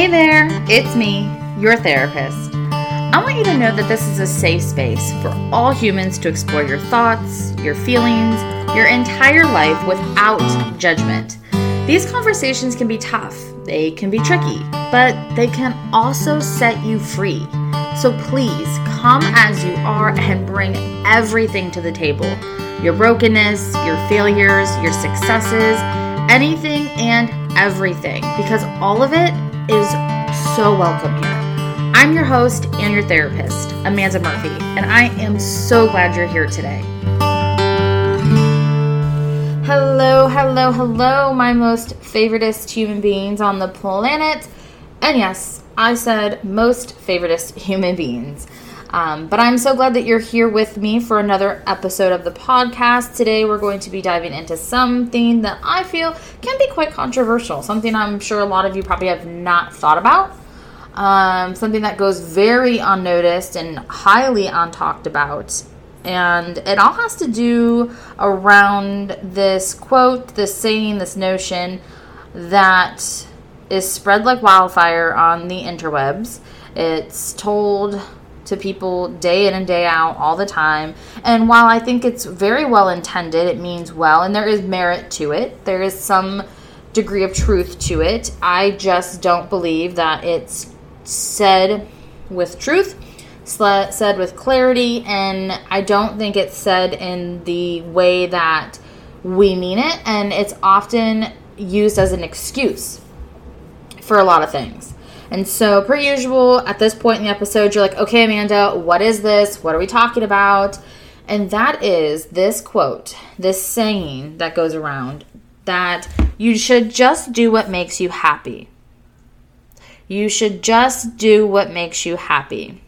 Hey there, it's me, your therapist. I want you to know that this is a safe space for all humans to explore your thoughts, your feelings, your entire life without judgment. These conversations can be tough, they can be tricky, but they can also set you free. So please come as you are and bring everything to the table your brokenness, your failures, your successes, anything and everything, because all of it is so welcome here. I'm your host and your therapist, Amanda Murphy, and I am so glad you're here today. Hello, hello, hello, my most favoritist human beings on the planet. And yes, I said most favoritist human beings. Um, but I'm so glad that you're here with me for another episode of the podcast. Today, we're going to be diving into something that I feel can be quite controversial, something I'm sure a lot of you probably have not thought about, um, something that goes very unnoticed and highly untalked about. And it all has to do around this quote, this saying, this notion that is spread like wildfire on the interwebs. It's told to people day in and day out all the time. And while I think it's very well intended, it means well, and there is merit to it, there is some degree of truth to it. I just don't believe that it's said with truth, said with clarity, and I don't think it's said in the way that we mean it, and it's often used as an excuse for a lot of things. And so, per usual, at this point in the episode, you're like, okay, Amanda, what is this? What are we talking about? And that is this quote, this saying that goes around that you should just do what makes you happy. You should just do what makes you happy.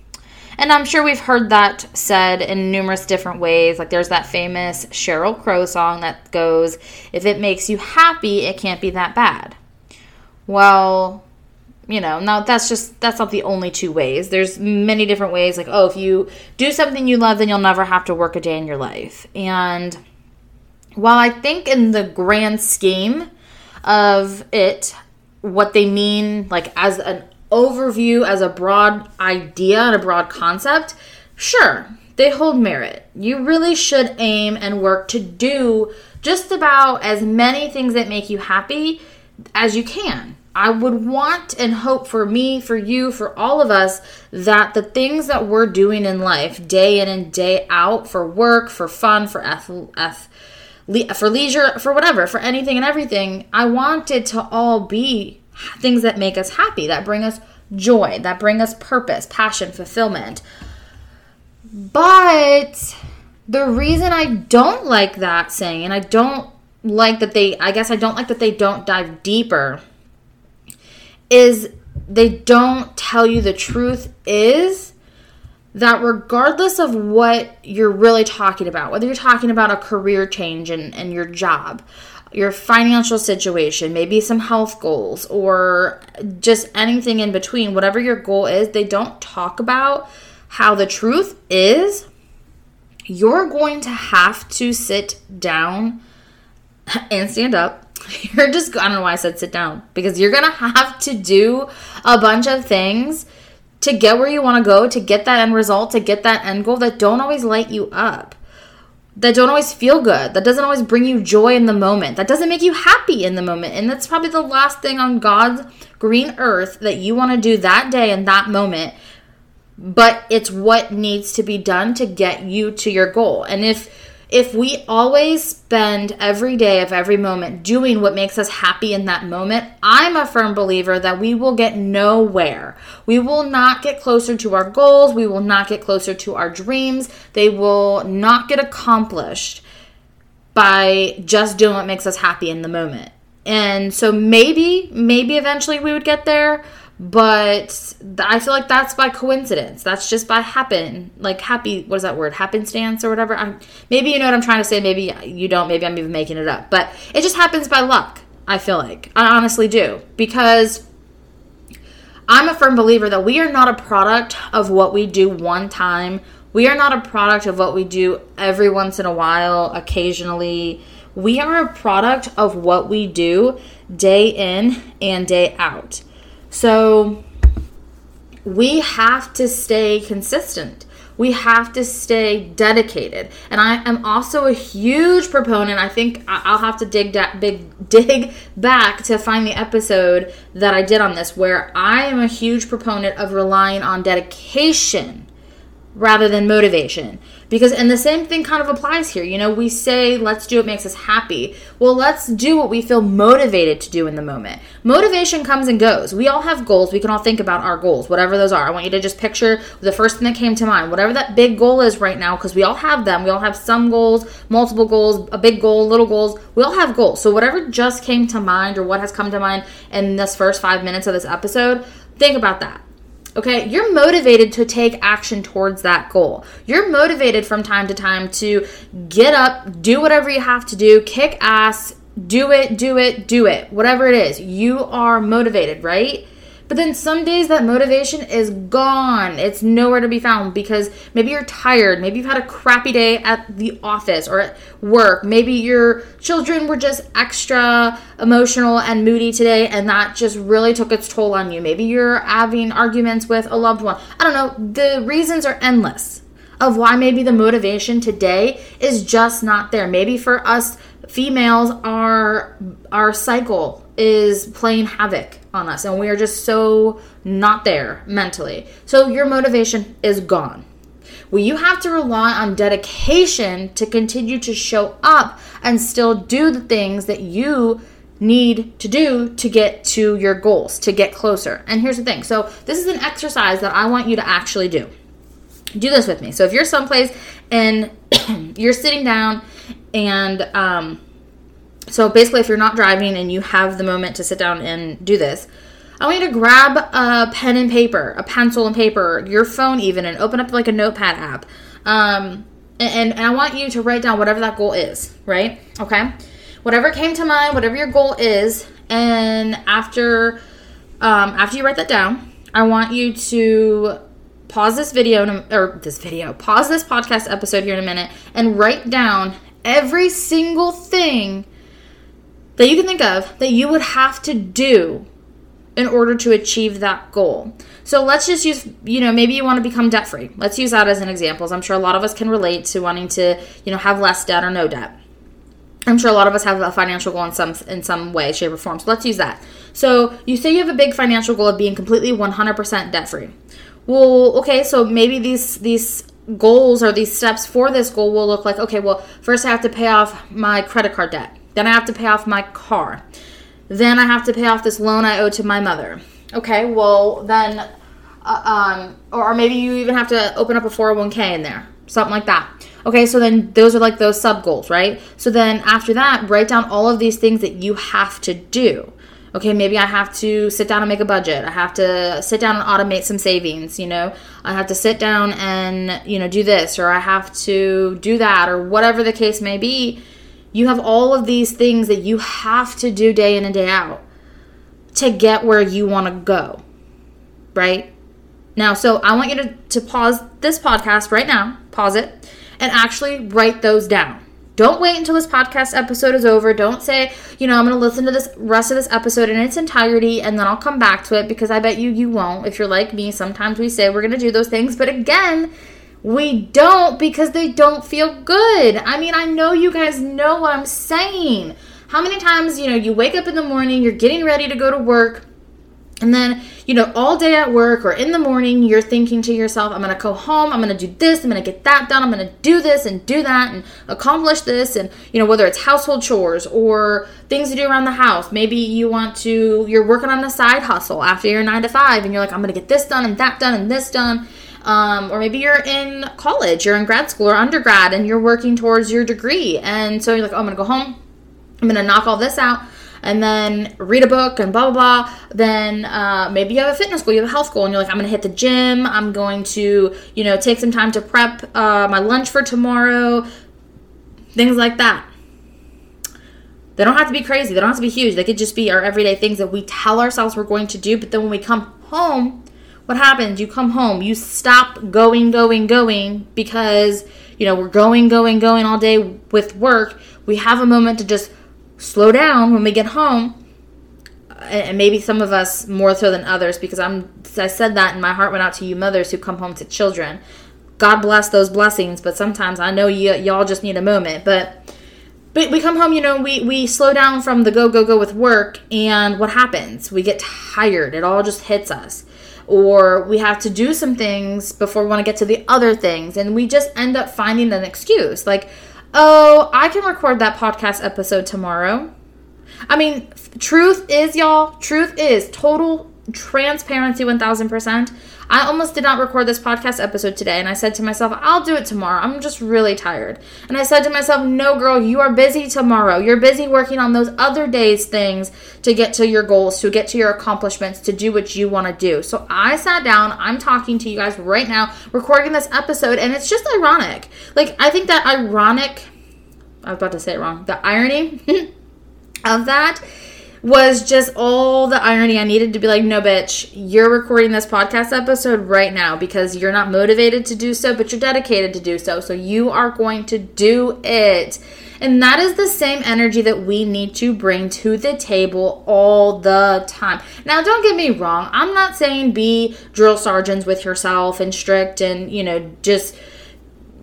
And I'm sure we've heard that said in numerous different ways. Like there's that famous Sheryl Crow song that goes, If it makes you happy, it can't be that bad. Well, you know now that's just that's not the only two ways. There's many different ways like oh if you do something you love then you'll never have to work a day in your life. And while i think in the grand scheme of it what they mean like as an overview as a broad idea and a broad concept sure they hold merit. You really should aim and work to do just about as many things that make you happy as you can I would want and hope for me, for you, for all of us that the things that we're doing in life, day in and day out, for work, for fun, for eth- for leisure, for whatever, for anything and everything, I want it to all be things that make us happy, that bring us joy, that bring us purpose, passion, fulfillment. But the reason I don't like that saying, and I don't like that they, I guess I don't like that they don't dive deeper is they don't tell you the truth is that regardless of what you're really talking about, whether you're talking about a career change and, and your job, your financial situation, maybe some health goals, or just anything in between, whatever your goal is, they don't talk about how the truth is you're going to have to sit down and stand up you're just I don't know why I said sit down because you're going to have to do a bunch of things to get where you want to go, to get that end result, to get that end goal that don't always light you up. That don't always feel good. That doesn't always bring you joy in the moment. That doesn't make you happy in the moment. And that's probably the last thing on God's green earth that you want to do that day and that moment. But it's what needs to be done to get you to your goal. And if if we always spend every day of every moment doing what makes us happy in that moment, I'm a firm believer that we will get nowhere. We will not get closer to our goals. We will not get closer to our dreams. They will not get accomplished by just doing what makes us happy in the moment. And so maybe, maybe eventually we would get there, but I feel like that's by coincidence. That's just by happen, like happy. What is that word? Happenstance or whatever. I'm, maybe you know what I'm trying to say. Maybe you don't. Maybe I'm even making it up. But it just happens by luck. I feel like I honestly do because I'm a firm believer that we are not a product of what we do one time. We are not a product of what we do every once in a while, occasionally. We are a product of what we do day in and day out. So we have to stay consistent. We have to stay dedicated. And I am also a huge proponent. I think I'll have to dig da- big dig back to find the episode that I did on this where I am a huge proponent of relying on dedication rather than motivation. Because, and the same thing kind of applies here. You know, we say, let's do what makes us happy. Well, let's do what we feel motivated to do in the moment. Motivation comes and goes. We all have goals. We can all think about our goals, whatever those are. I want you to just picture the first thing that came to mind, whatever that big goal is right now, because we all have them. We all have some goals, multiple goals, a big goal, little goals. We all have goals. So, whatever just came to mind or what has come to mind in this first five minutes of this episode, think about that Okay, you're motivated to take action towards that goal. You're motivated from time to time to get up, do whatever you have to do, kick ass, do it, do it, do it, whatever it is. You are motivated, right? But then some days that motivation is gone. It's nowhere to be found because maybe you're tired. Maybe you've had a crappy day at the office or at work. Maybe your children were just extra emotional and moody today and that just really took its toll on you. Maybe you're having arguments with a loved one. I don't know. The reasons are endless of why maybe the motivation today is just not there. Maybe for us females our our cycle is playing havoc on us and we are just so not there mentally. So your motivation is gone. Well, you have to rely on dedication to continue to show up and still do the things that you need to do to get to your goals, to get closer. And here's the thing so, this is an exercise that I want you to actually do. Do this with me. So, if you're someplace and you're sitting down and, um, so basically, if you're not driving and you have the moment to sit down and do this, I want you to grab a pen and paper, a pencil and paper, your phone even, and open up like a notepad app. Um, and, and I want you to write down whatever that goal is, right? Okay. Whatever came to mind, whatever your goal is, and after um, after you write that down, I want you to pause this video or this video, pause this podcast episode here in a minute, and write down every single thing that you can think of that you would have to do in order to achieve that goal. So let's just use, you know, maybe you want to become debt free. Let's use that as an example. I'm sure a lot of us can relate to wanting to, you know, have less debt or no debt. I'm sure a lot of us have a financial goal in some in some way, shape, or form. So let's use that. So you say you have a big financial goal of being completely 100% debt free. Well, okay, so maybe these these goals or these steps for this goal will look like okay, well, first I have to pay off my credit card debt. Then I have to pay off my car. Then I have to pay off this loan I owe to my mother. Okay, well, then, uh, um, or maybe you even have to open up a 401k in there, something like that. Okay, so then those are like those sub goals, right? So then after that, write down all of these things that you have to do. Okay, maybe I have to sit down and make a budget. I have to sit down and automate some savings, you know. I have to sit down and, you know, do this or I have to do that or whatever the case may be you have all of these things that you have to do day in and day out to get where you want to go. Right? Now, so I want you to, to pause this podcast right now, pause it, and actually write those down. Don't wait until this podcast episode is over. Don't say, you know, I'm going to listen to this rest of this episode in its entirety and then I'll come back to it because I bet you you won't. If you're like me, sometimes we say we're going to do those things, but again, we don't because they don't feel good. I mean, I know you guys know what I'm saying. How many times, you know, you wake up in the morning, you're getting ready to go to work, and then, you know, all day at work or in the morning, you're thinking to yourself, I'm to go home, I'm to do this, I'm to get that done, I'm to do this and do that and accomplish this. And, you know, whether it's household chores or things to do around the house, maybe you want to, you're working on a side hustle after your nine to five and you're like, I'm to get this done and that done and this done. Um, or maybe you're in college, you're in grad school or undergrad, and you're working towards your degree. And so you're like, oh, I'm going to go home. I'm going to knock all this out and then read a book and blah blah blah. Then uh, maybe you have a fitness goal, you have a health goal, and you're like, I'm gonna hit the gym. I'm going to, you know, take some time to prep uh, my lunch for tomorrow. Things like that. They don't have to be crazy. They don't have to be huge. They could just be our everyday things that we tell ourselves we're going to do. But then when we come home, what happens? You come home, you stop going, going, going because, you know, we're going, going, going all day with work. We have a moment to just slow down when we get home, and maybe some of us more so than others because I'm I said that and my heart went out to you mothers who come home to children. God bless those blessings, but sometimes I know you y'all just need a moment. But but we come home, you know, we we slow down from the go go go with work and what happens? We get tired. It all just hits us. Or we have to do some things before we want to get to the other things and we just end up finding an excuse. Like, "Oh, I can record that podcast episode tomorrow." I mean, truth is, y'all, truth is total transparency 1000%. I almost did not record this podcast episode today, and I said to myself, I'll do it tomorrow. I'm just really tired. And I said to myself, No, girl, you are busy tomorrow. You're busy working on those other days' things to get to your goals, to get to your accomplishments, to do what you want to do. So I sat down, I'm talking to you guys right now, recording this episode, and it's just ironic. Like, I think that ironic, I was about to say it wrong, the irony of that was just all the irony I needed to be like, no, bitch, you're recording this podcast episode right now because you're not motivated to do so, but you're dedicated to do so. So you are going to do it. And that is the same energy that we need to bring to the table all the time. Now, don't get me wrong. I'm not saying be drill sergeants with yourself and strict and, you know, just,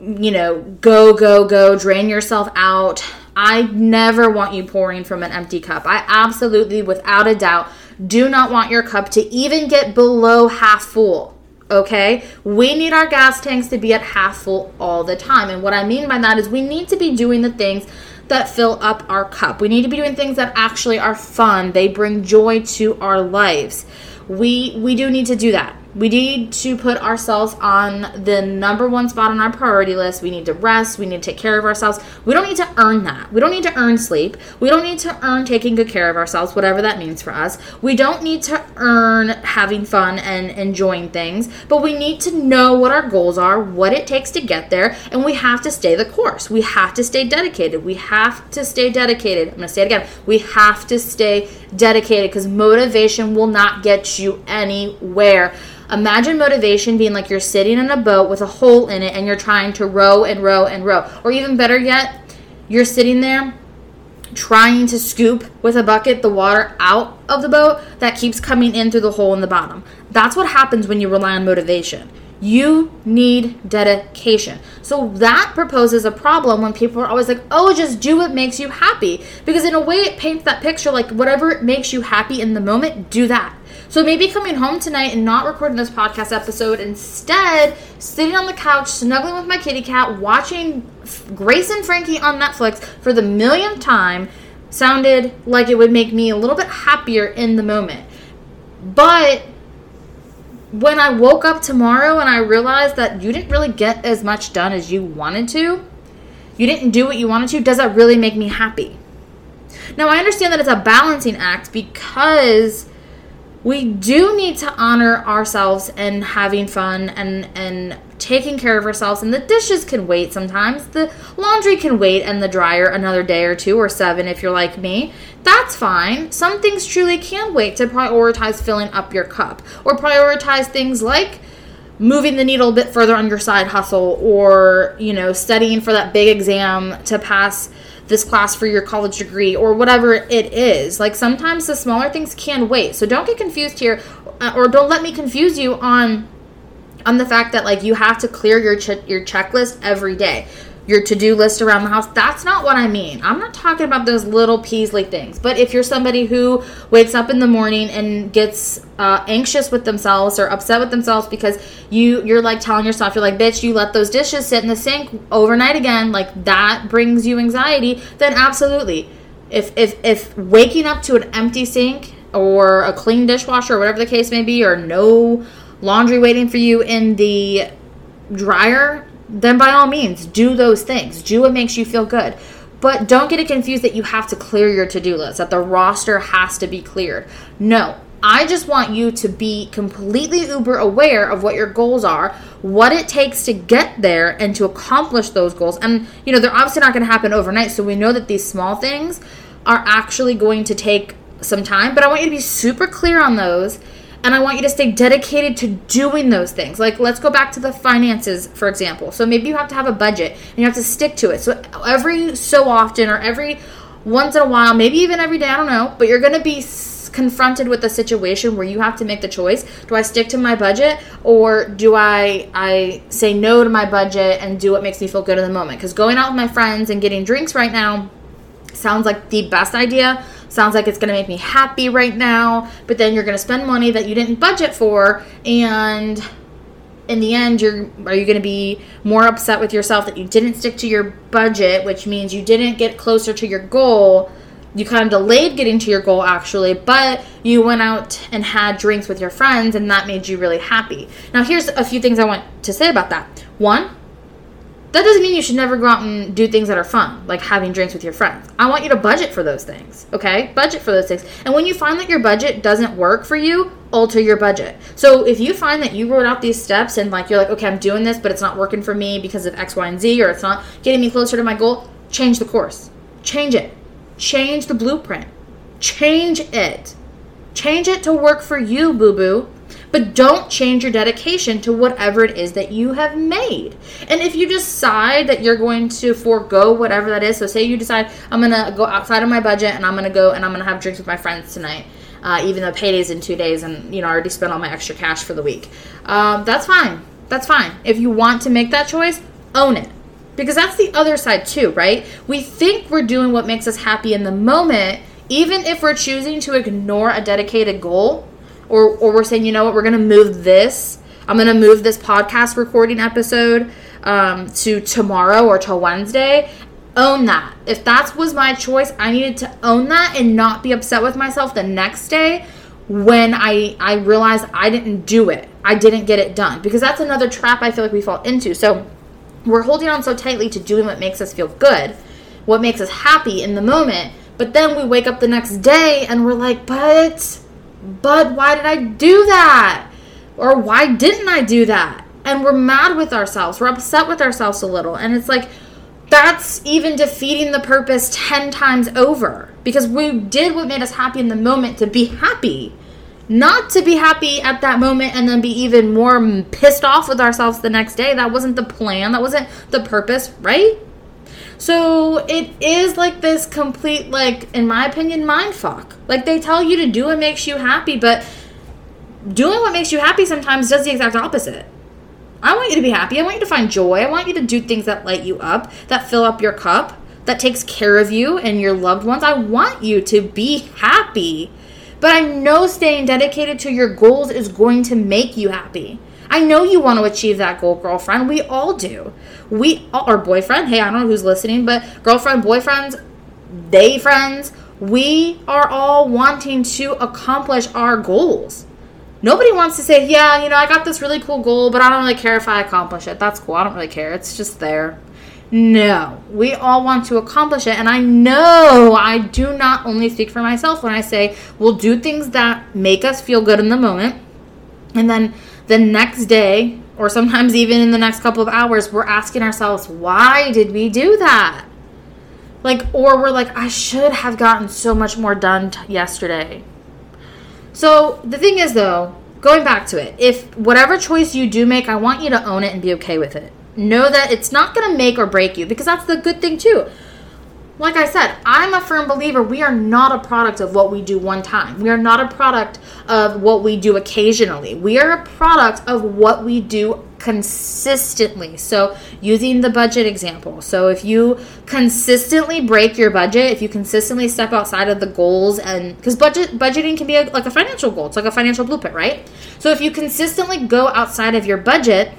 you know, go, go, go, drain yourself out I never want you pouring from an empty cup. I absolutely, without a doubt, do not want your cup to even get below half full. Okay? We need our gas tanks to be at half full all the time. And what I mean by that is we need to be doing the things that fill up our cup. We need to be doing things that actually are fun. They bring joy to our lives. We we do need to do that we need to put ourselves on the number one spot on our priority list. We need to rest. We need to take care of ourselves. We don't need to earn that. We don't need to earn sleep. We don't need to earn taking good care of ourselves, whatever that means for us. We don't need to earn having fun and enjoying things, but we need to know what our goals are, what it takes to get there, and we have to stay the course. We have to stay dedicated. We have to stay dedicated. I'm going to say it again. We have to stay dedicated because motivation will not get you anywhere. Imagine motivation being like you're sitting in a boat with a hole in it and you're trying to row and row and row. Or even better yet, you're sitting there trying to scoop with a bucket the water out of the boat that keeps coming in through the hole in the bottom. That's what happens when you rely on motivation. You need dedication. So that proposes a problem when people are always like, oh, just do what makes you happy. Because in a way, it paints that picture like whatever makes you happy in the moment, do that. So maybe coming home tonight and not recording this podcast episode, instead sitting on the couch, snuggling with my kitty cat, watching Grace and Frankie on Netflix for the millionth time, sounded like it would make me a little bit happier in the moment. But when I woke up tomorrow and I realized that you didn't really get as much done as you wanted to, you didn't do what you wanted to, does that really make me happy? Now, I understand that it's a balancing act because we do need to honor ourselves and having fun and and taking care of ourselves. And the dishes can wait sometimes. The laundry can wait and the dryer another day or two or seven if you're like me. That's fine. Some things truly can wait to prioritize filling up your cup or prioritize things like moving the needle a bit further on your side hustle or you know studying for that big exam to pass this class for your college degree or whatever it is. Like sometimes the smaller things can wait. So don't get confused here uh, or don't let me confuse you on on the fact that like you have to clear your ch- your checklist every day your to-do list around the house that's not what i mean. I'm not talking about those little peasly things. But if you're somebody who wakes up in the morning and gets uh, anxious with themselves or upset with themselves because you you're like telling yourself you're like bitch you let those dishes sit in the sink overnight again like that brings you anxiety then absolutely. If if if waking up to an empty sink or a clean dishwasher or whatever the case may be or no laundry waiting for you in the dryer then by all means, do those things. Do what makes you feel good. But don't get it confused that you have to clear your to do list, that the roster has to be cleared. No, I just want you to be completely uber aware of what your goals are, what it takes to get there and to accomplish those goals. And, you know, they're obviously not going to happen overnight. So we know that these small things are actually going to take some time, but I want you to be super clear on those and I want you to stay dedicated to doing those things. Like, let's go back to the finances, for example. So maybe you have to have a budget and you have to stick to it. So every so often or every once in a while, maybe even every day, I don't know, but you're going to be confronted with a situation where you have to make the choice do i stick to my budget or do i i say no to my budget and do what makes me feel good in the moment because going out with my friends and getting drinks right now sounds like the best idea. Sounds like it's going to make me happy right now. But then you're going to spend money that you didn't budget for and in the end you're are you going to be more upset with yourself that you didn't stick to your budget which means you didn't get closer to your goal? You kind of delayed getting to your goal actually but you went out and had drinks with your friends and that made you really happy. Now here's a few things i want to say about that. One that doesn't mean you should never go out and do things that are fun, like having drinks with your friends. I want you to budget for those things, okay? Budget for those things. And when you find that your budget doesn't work for you, alter your budget. So if you find that you wrote out these steps and like you're like, okay, I'm doing this, but it's not working for me because of X, Y, and Z, or it's not getting me closer to my goal, change the course. Change it. Change the blueprint. Change it. Change it to work for you, boo boo but don't change your dedication to whatever it is that you have made. And if you decide that you're going to forego whatever that is, so say you decide I'm gonna go outside of my budget and I'm gonna go and I'm gonna have drinks with my friends tonight. Uh, even though payday's in two days and you know I already spent all my extra cash for the week. Um, that's fine. That's fine. If you want to make that choice, own it. Because that's the other side too, right? We think we're doing what makes us happy in the moment, even if we're choosing to ignore a dedicated goal or or we're saying, you know what, we're gonna move this. I'm gonna move this podcast recording episode um, to tomorrow or to Wednesday. Own that. If that was my choice, I needed to own that and not be upset with myself the next day when I I realized I didn't do it. I didn't get it done because that's another trap I feel like we fall into. So we're holding on so tightly to doing what makes us feel good, what makes us happy in the moment. But then we wake up the next day and we're like, but but why did I do that? Or why didn't I do that? And we're mad with ourselves. We're upset with ourselves a little. And it's like, that's even defeating the purpose 10 times over because we did what made us happy in the moment to be happy. Not to be happy at that moment and then be even more pissed off with ourselves the next day. That wasn't the plan. That wasn't the purpose, right? So it is like this complete, like, in my opinion, mind fuck. Like they tell you to do what makes you happy, but doing what makes you happy sometimes does the exact opposite. I want you to be happy. I want you to find joy. I want you to do things that light you up, that fill up your cup, that takes care of you and your loved ones. I want you to be happy. But I know staying dedicated to your goals is going to make you happy. I know you want to achieve that goal, girlfriend. We all do. We all, or boyfriend. Hey, I don't know who's listening, but girlfriend, boyfriends, they friends, we are all wanting to accomplish our goals. Nobody wants to say, yeah, you know, I got this really cool goal, but I don't really care if I accomplish it. That's cool. I don't really care. It's just there. No, we all want to accomplish it. And I know I do not only speak for myself when I say we'll do things that make us feel good in the moment. And then the next day, or sometimes even in the next couple of hours, we're asking ourselves, why did we do that? Like, or we're like, I should have gotten so much more done t- yesterday. So the thing is, though, going back to it, if whatever choice you do make, I want you to own it and be okay with it. Know that it's not going to make or break you because that's the good thing, too like I said, I'm a firm believer we are not a product of what we do one time. We are not a product of what we do occasionally. We are a product of what we do consistently. So, using the budget example. So, if you consistently break your budget, if you consistently step outside of the goals and cuz budget budgeting can be a, like a financial goal. It's like a financial blueprint, right? So, if you consistently go outside of your budget,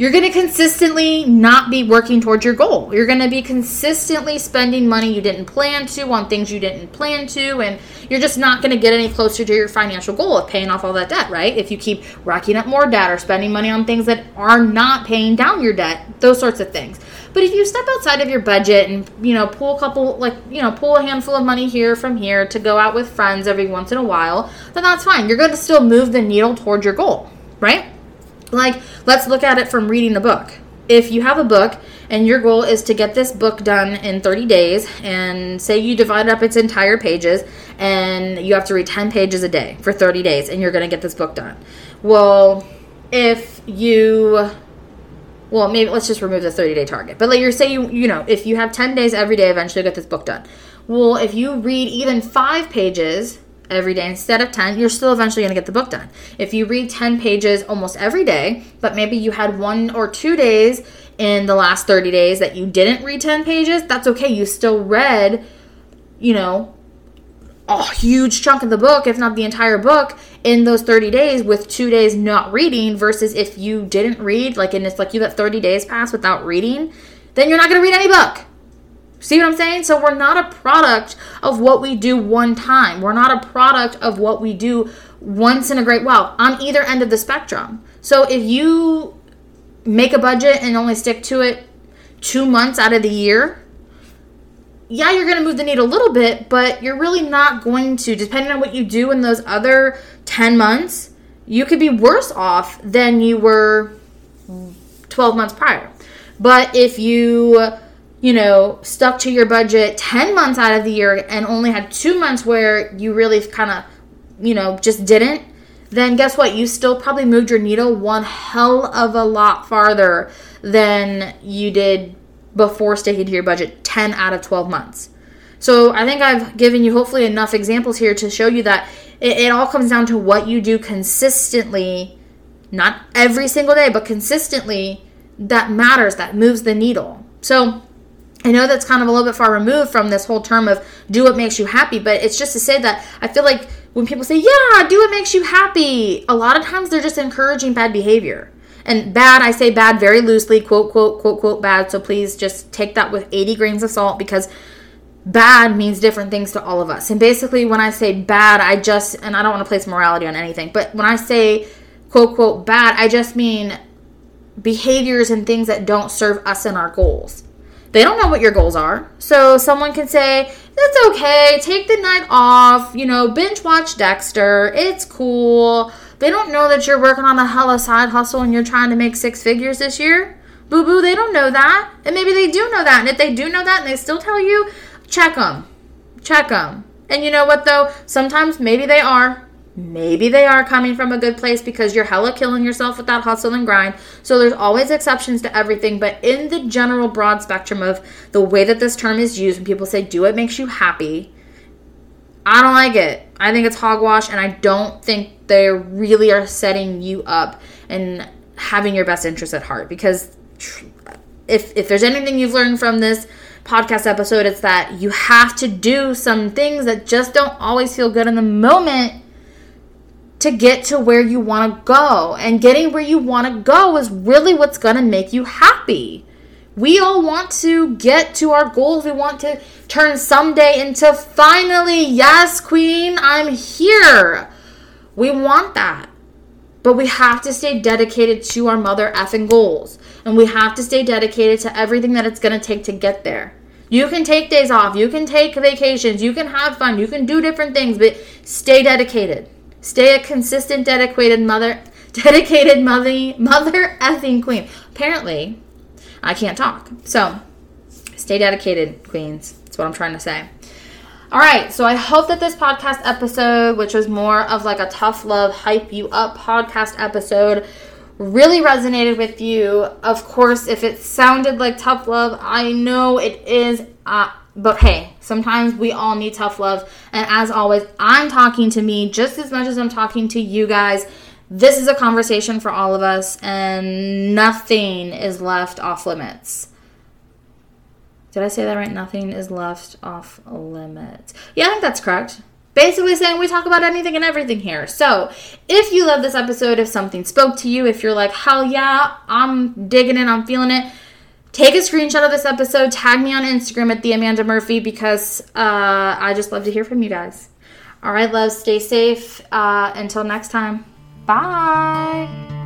you're going to consistently not be working towards your goal. You're going to be consistently spending money you didn't plan to on things you didn't plan to, and you're just not going to get any closer to your financial goal of paying off all that debt, right? If you keep racking up more debt or spending money on things that are not paying down your debt, those sorts of things. But if you step outside of your budget and, you know, pull a couple, like, you know, pull a handful of money here from here to go out with friends every once in a while, then that's fine. You're going to still move the needle towards your goal, right? Like, let's look at it from reading a book. If you have a book and your goal is to get this book done in 30 days, and say you divide up its entire pages and you have to read 10 pages a day for 30 days and you're going to get this book done. Well, if you well maybe let's just remove the 30 day target but like you're saying you you know if you have 10 days every day eventually get this book done well if you read even five pages every day instead of 10, you're still eventually going to get the book done. If you read 10 pages almost every day, but maybe you had one or two days in the last 30 days that you didn't read 10 pages, that's okay. You still read, you know, a huge chunk of the book, if not the entire book, in those 30 days with two days not reading versus if you didn't read, like, and it's like you let 30 days pass without reading, then you're not going to read any book. See what I'm saying? So we're not a product of what we do one time. We're not a product of what we do once in a great while on either end of the spectrum. So if you make a budget and only stick to it two months out of the year, yeah, you're going to move the needle a little bit, but you're really not going to, depending on what you do in those other 10 months, you could be worse off than you were 12 months prior. But if you you know, stuck to your budget 10 months out of the year and only had two months where you really kind of, you know, just didn't, then guess what? You still probably moved your needle one hell of a lot farther than you did before sticking to your budget 10 out of 12 months. So I think I've given you hopefully enough examples here to show you that it, it all comes down to what you do consistently, not every single day, but consistently that matters, that moves the needle. So, I know that's kind of a little bit far removed from this whole term of do what makes you happy, but it's just to say that I feel like when people say, yeah, do what makes you happy, a lot of times they're just encouraging bad behavior. And bad, I say bad very loosely, quote, quote, quote, quote, bad. So please just take that with 80 grains of salt because bad means different things to all of us. And basically, when I say bad, I just, and I don't want to place morality on anything, but when I say quote, quote, bad, I just mean behaviors and things that don't serve us and our goals. They don't know what your goals are. So someone can say, "That's okay. Take the night off. You know, binge watch Dexter. It's cool." They don't know that you're working on a hella side hustle and you're trying to make six figures this year. Boo boo, they don't know that. And maybe they do know that. And if they do know that and they still tell you, check them. Check them. And you know what though? Sometimes maybe they are. Maybe they are coming from a good place because you're hella killing yourself with that hustle and grind. So there's always exceptions to everything. But in the general broad spectrum of the way that this term is used, when people say do what makes you happy, I don't like it. I think it's hogwash, and I don't think they really are setting you up and having your best interest at heart. Because if if there's anything you've learned from this podcast episode, it's that you have to do some things that just don't always feel good in the moment to get to where you want to go. And getting where you want to go is really what's going to make you happy. We all want to get to our goals. We want to turn someday into finally, yes, queen, I'm here. We want that. But we have to stay dedicated to our mother effing goals. And we have to stay dedicated to everything that it's going to take to get there. You can take days off, you can take vacations, you can have fun, you can do different things, but stay dedicated. Stay a consistent, dedicated mother, dedicated mother, mother effing queen. Apparently, I can't talk. So, stay dedicated, queens. That's what I'm trying to say. All right, so I hope that this podcast episode, which was more of like a tough love, hype you up podcast episode, really resonated with you. Of course, if it sounded like tough love, I know it is. Uh, but hey, sometimes we all need tough love. And as always, I'm talking to me just as much as I'm talking to you guys. This is a conversation for all of us, and nothing is left off limits. Did I say that right? Nothing is left off limits. Yeah, I think that's correct. Basically, saying we talk about anything and everything here. So, if you love this episode, if something spoke to you, if you're like, hell yeah, I'm digging it, I'm feeling it, take a screenshot of this episode, tag me on Instagram at the Amanda Murphy because uh, I just love to hear from you guys. All right, love, stay safe. Uh, until next time, bye.